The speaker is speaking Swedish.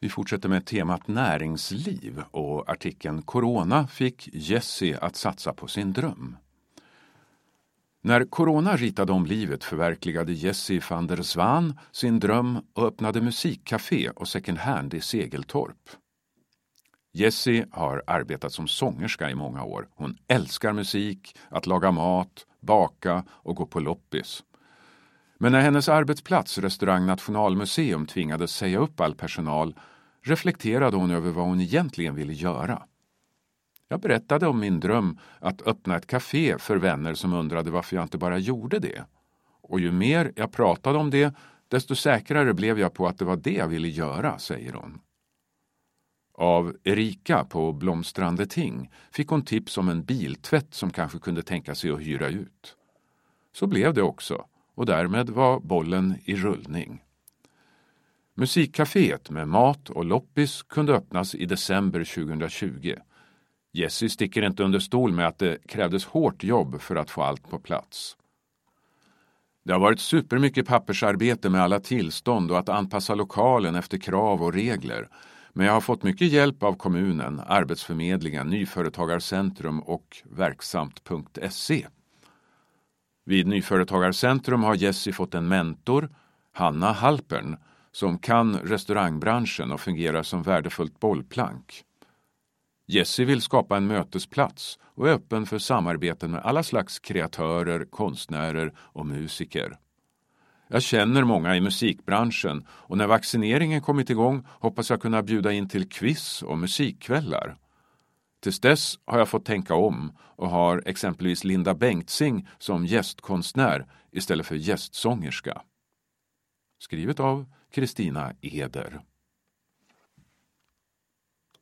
Vi fortsätter med temat näringsliv och artikeln Corona fick Jesse att satsa på sin dröm. När corona ritade om livet förverkligade Jesse van der Swan sin dröm och öppnade musikcafé och second hand i Segeltorp. Jessie har arbetat som sångerska i många år. Hon älskar musik, att laga mat, baka och gå på loppis. Men när hennes arbetsplats, restaurang Nationalmuseum, tvingades säga upp all personal reflekterade hon över vad hon egentligen ville göra. Jag berättade om min dröm att öppna ett café för vänner som undrade varför jag inte bara gjorde det. Och ju mer jag pratade om det, desto säkrare blev jag på att det var det jag ville göra, säger hon. Av Erika på Blomstrande Ting fick hon tips om en biltvätt som kanske kunde tänka sig att hyra ut. Så blev det också och därmed var bollen i rullning. Musikcaféet med mat och loppis kunde öppnas i december 2020. Jessie sticker inte under stol med att det krävdes hårt jobb för att få allt på plats. Det har varit supermycket pappersarbete med alla tillstånd och att anpassa lokalen efter krav och regler. Men jag har fått mycket hjälp av kommunen, Arbetsförmedlingen, Nyföretagarcentrum och Verksamt.se. Vid Nyföretagarcentrum har Jessie fått en mentor, Hanna Halpern, som kan restaurangbranschen och fungerar som värdefullt bollplank. Jessie vill skapa en mötesplats och är öppen för samarbeten med alla slags kreatörer, konstnärer och musiker. Jag känner många i musikbranschen och när vaccineringen kommit igång hoppas jag kunna bjuda in till quiz och musikkvällar. Tills dess har jag fått tänka om och har exempelvis Linda Bengtzing som gästkonstnär istället för gästsångerska. Skrivet av Kristina Eder.